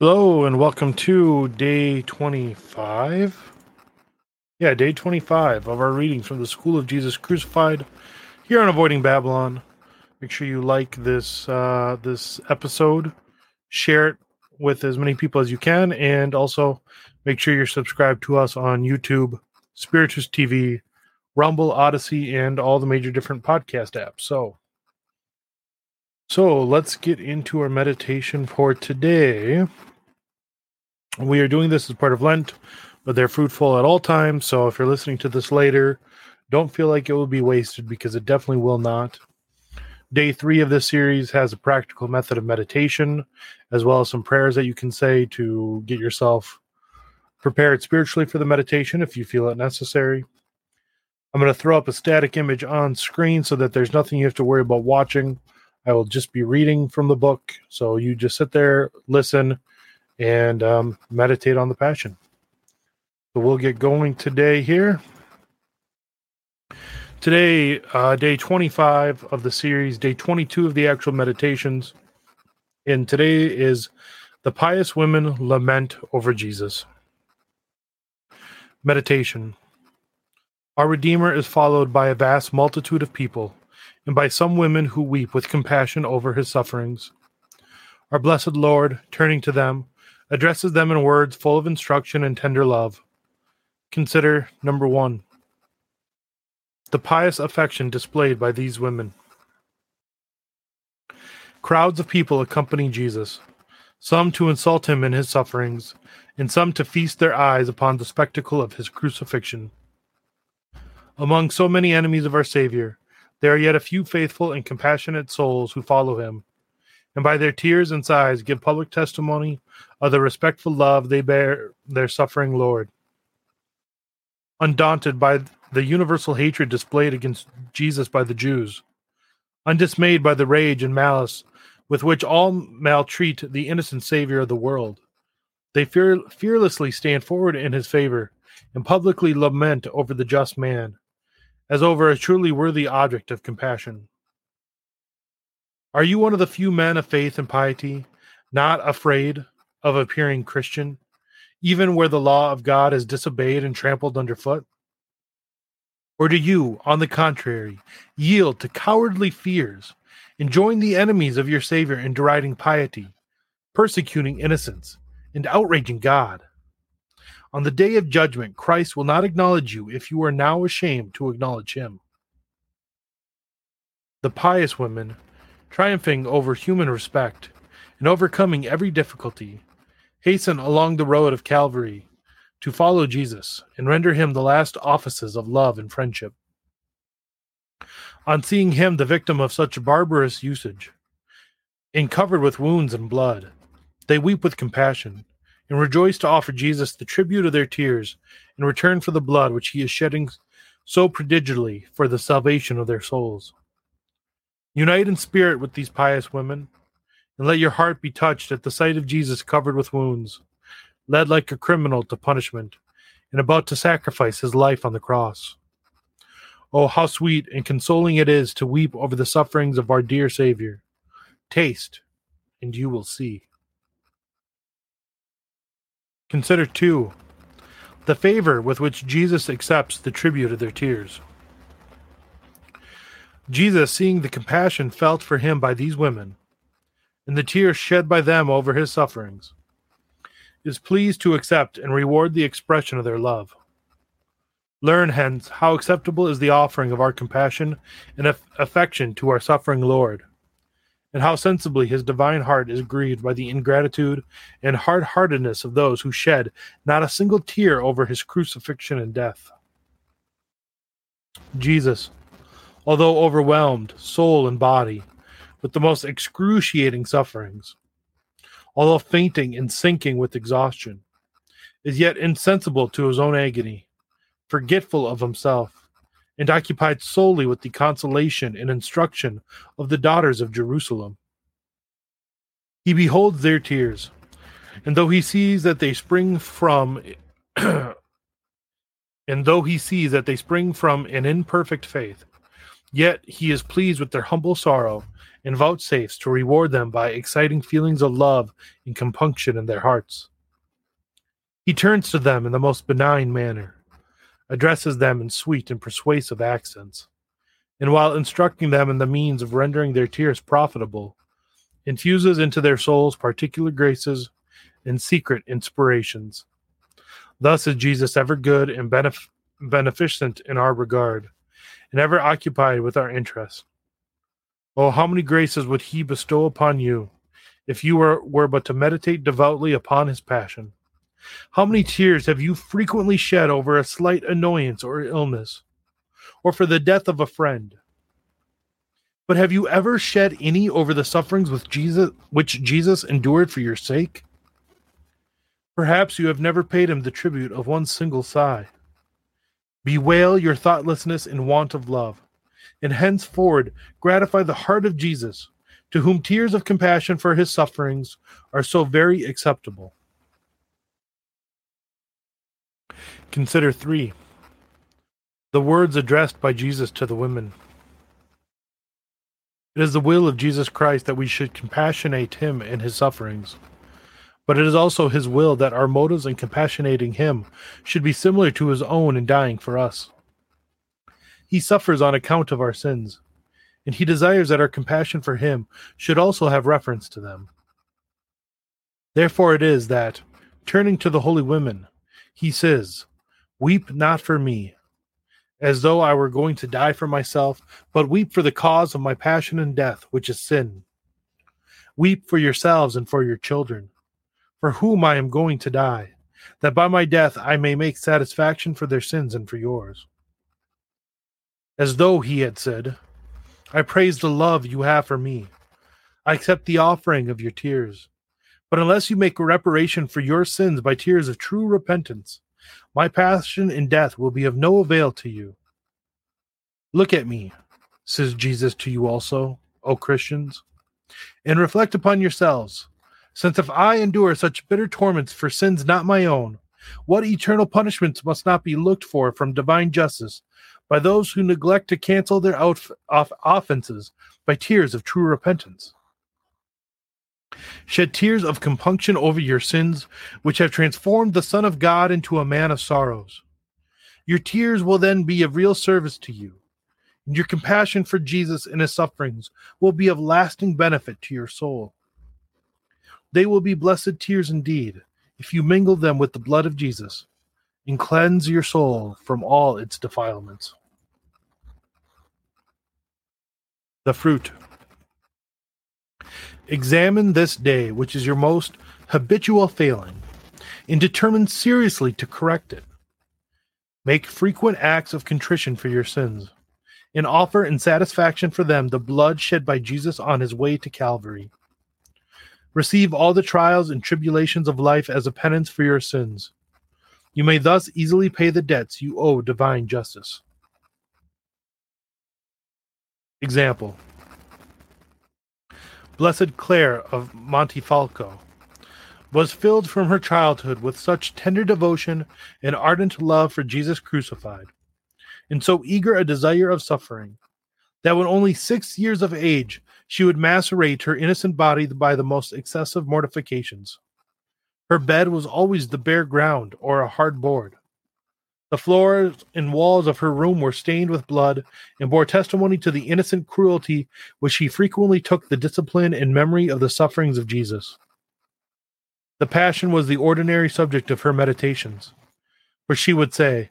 Hello and welcome to day 25. Yeah, day 25 of our readings from the School of Jesus Crucified here on Avoiding Babylon. Make sure you like this uh, this episode, share it with as many people as you can, and also make sure you're subscribed to us on YouTube, Spiritus TV, Rumble, Odysee, and all the major different podcast apps. So, so let's get into our meditation for today. We are doing this as part of Lent, but they're fruitful at all times. So if you're listening to this later, don't feel like it will be wasted because it definitely will not. Day three of this series has a practical method of meditation, as well as some prayers that you can say to get yourself prepared spiritually for the meditation if you feel it necessary. I'm going to throw up a static image on screen so that there's nothing you have to worry about watching. I will just be reading from the book. So you just sit there, listen, and um, meditate on the passion. So we'll get going today here. Today, uh, day 25 of the series, day 22 of the actual meditations. And today is the pious women lament over Jesus. Meditation. Our Redeemer is followed by a vast multitude of people, and by some women who weep with compassion over his sufferings. Our blessed Lord, turning to them, addresses them in words full of instruction and tender love. Consider number one the pious affection displayed by these women. Crowds of people accompany Jesus, some to insult him in his sufferings, and some to feast their eyes upon the spectacle of his crucifixion. Among so many enemies of our Savior, there are yet a few faithful and compassionate souls who follow him, and by their tears and sighs give public testimony of the respectful love they bear their suffering Lord. Undaunted by the universal hatred displayed against Jesus by the Jews, undismayed by the rage and malice with which all maltreat the innocent Savior of the world, they fear, fearlessly stand forward in his favor and publicly lament over the just man, as over a truly worthy object of compassion. Are you one of the few men of faith and piety, not afraid of appearing Christian, even where the law of God is disobeyed and trampled underfoot? Or do you, on the contrary, yield to cowardly fears and join the enemies of your Savior in deriding piety, persecuting innocence, and outraging God? On the day of judgment, Christ will not acknowledge you if you are now ashamed to acknowledge him. The pious women, triumphing over human respect and overcoming every difficulty, hasten along the road of Calvary to follow Jesus and render him the last offices of love and friendship. On seeing him the victim of such barbarous usage, and covered with wounds and blood, they weep with compassion and rejoice to offer Jesus the tribute of their tears in return for the blood which he is shedding so prodigally for the salvation of their souls. Unite in spirit with these pious women and let your heart be touched at the sight of Jesus covered with wounds, led like a criminal to punishment, and about to sacrifice his life on the cross. Oh, how sweet and consoling it is to weep over the sufferings of our dear Savior. Taste, and you will see. Consider, too, the favor with which Jesus accepts the tribute of their tears. Jesus, seeing the compassion felt for him by these women, and the tears shed by them over his sufferings, is pleased to accept and reward the expression of their love. Learn hence how acceptable is the offering of our compassion and aff- affection to our suffering Lord, and how sensibly his divine heart is grieved by the ingratitude and hard heartedness of those who shed not a single tear over his crucifixion and death. Jesus, although overwhelmed, soul and body, with the most excruciating sufferings, although fainting and sinking with exhaustion, is yet insensible to his own agony, forgetful of himself, and occupied solely with the consolation and instruction of the daughters of Jerusalem. He beholds their tears, and though he sees that they spring from and though he sees that they spring from an imperfect faith, Yet he is pleased with their humble sorrow and vouchsafes to reward them by exciting feelings of love and compunction in their hearts. He turns to them in the most benign manner, addresses them in sweet and persuasive accents, and while instructing them in the means of rendering their tears profitable, infuses into their souls particular graces and secret inspirations. Thus is Jesus ever good and benef- beneficent in our regard, and ever occupied with our interests. Oh, how many graces would he bestow upon you if you were, were but to meditate devoutly upon his passion? How many tears have you frequently shed over a slight annoyance or illness, or for the death of a friend? But have you ever shed any over the sufferings with Jesus, which Jesus endured for your sake? Perhaps you have never paid him the tribute of one single sigh. Bewail your thoughtlessness and want of love, and henceforward gratify the heart of Jesus, to whom tears of compassion for his sufferings are so very acceptable. Consider three the words addressed by Jesus to the women. It is the will of Jesus Christ that we should compassionate him in his sufferings but it is also his will that our motives in compassionating him should be similar to his own in dying for us. He suffers on account of our sins, and he desires that our compassion for him should also have reference to them. Therefore it is that, turning to the holy women, he says, Weep not for me, as though I were going to die for myself, but weep for the cause of my passion and death, which is sin. Weep for yourselves and for your children for whom I am going to die, that by my death I may make satisfaction for their sins and for yours. As though he had said, I praise the love you have for me. I accept the offering of your tears. But unless you make reparation for your sins by tears of true repentance, my passion in death will be of no avail to you. Look at me, says Jesus to you also, O Christians, and reflect upon yourselves since if I endure such bitter torments for sins not my own, what eternal punishments must not be looked for from divine justice by those who neglect to cancel their off- offenses by tears of true repentance? Shed tears of compunction over your sins, which have transformed the Son of God into a man of sorrows. Your tears will then be of real service to you, and your compassion for Jesus and his sufferings will be of lasting benefit to your soul. They will be blessed tears indeed, if you mingle them with the blood of Jesus and cleanse your soul from all its defilements. The fruit. Examine this day, which is your most habitual failing, and determine seriously to correct it. Make frequent acts of contrition for your sins, and offer in satisfaction for them the blood shed by Jesus on his way to Calvary Receive all the trials and tribulations of life as a penance for your sins. You may thus easily pay the debts you owe divine justice. Example Blessed Clare of Montefalco was filled from her childhood with such tender devotion and ardent love for Jesus crucified, and so eager a desire of suffering, that when only six years of age she would macerate her innocent body by the most excessive mortifications. Her bed was always the bare ground or a hard board. The floors and walls of her room were stained with blood and bore testimony to the innocent cruelty which she frequently took the discipline and memory of the sufferings of Jesus. The passion was the ordinary subject of her meditations, for she would say,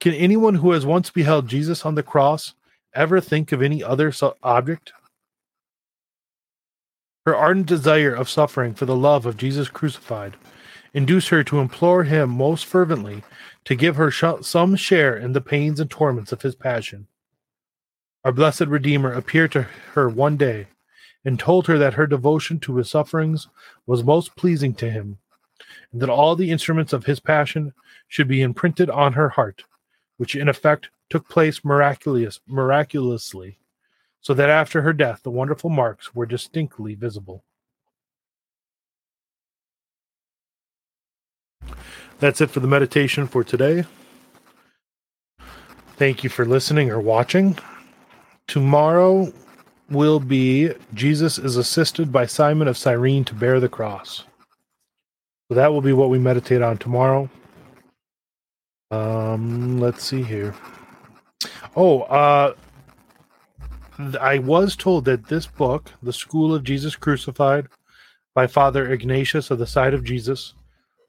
Can anyone who has once beheld Jesus on the cross ever think of any other object? Her ardent desire of suffering for the love of Jesus crucified induced her to implore him most fervently to give her sh- some share in the pains and torments of his passion. Our blessed Redeemer appeared to her one day and told her that her devotion to his sufferings was most pleasing to him, and that all the instruments of his passion should be imprinted on her heart, which in effect took place miraculous, miraculously so that after her death the wonderful marks were distinctly visible. That's it for the meditation for today. Thank you for listening or watching. tomorrow will be Jesus is assisted by Simon of Cyrene to bear the cross. So that will be what we meditate on tomorrow. Um, let's see here. Oh, uh, I was told that this book, The School of Jesus Crucified, by Father Ignatius of the Side of Jesus,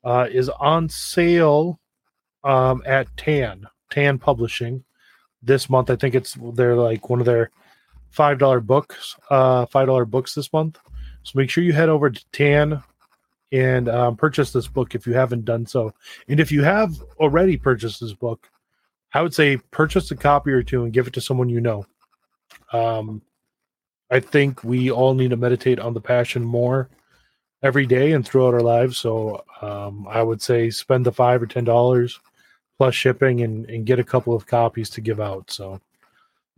uh, is on sale um, at Tan Tan Publishing this month. I think it's they're like one of their five dollar books, uh, five dollar books this month. So make sure you head over to Tan and um, purchase this book if you haven't done so. And if you have already purchased this book, I would say purchase a copy or two and give it to someone you know. Um, I think we all need to meditate on the passion more every day and throughout our lives. So um, I would say spend the five or ten dollars plus shipping and, and get a couple of copies to give out. So,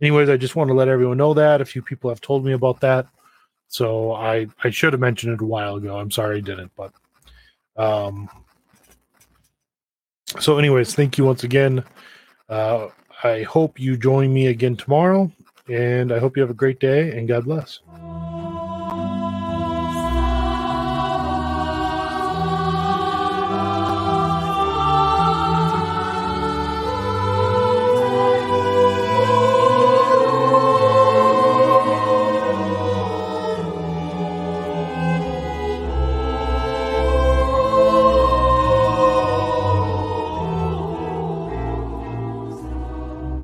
anyways, I just want to let everyone know that. A few people have told me about that. So I I should have mentioned it a while ago. I'm sorry I didn't, but um so anyways, thank you once again. Uh I hope you join me again tomorrow and I hope you have a great day and God bless.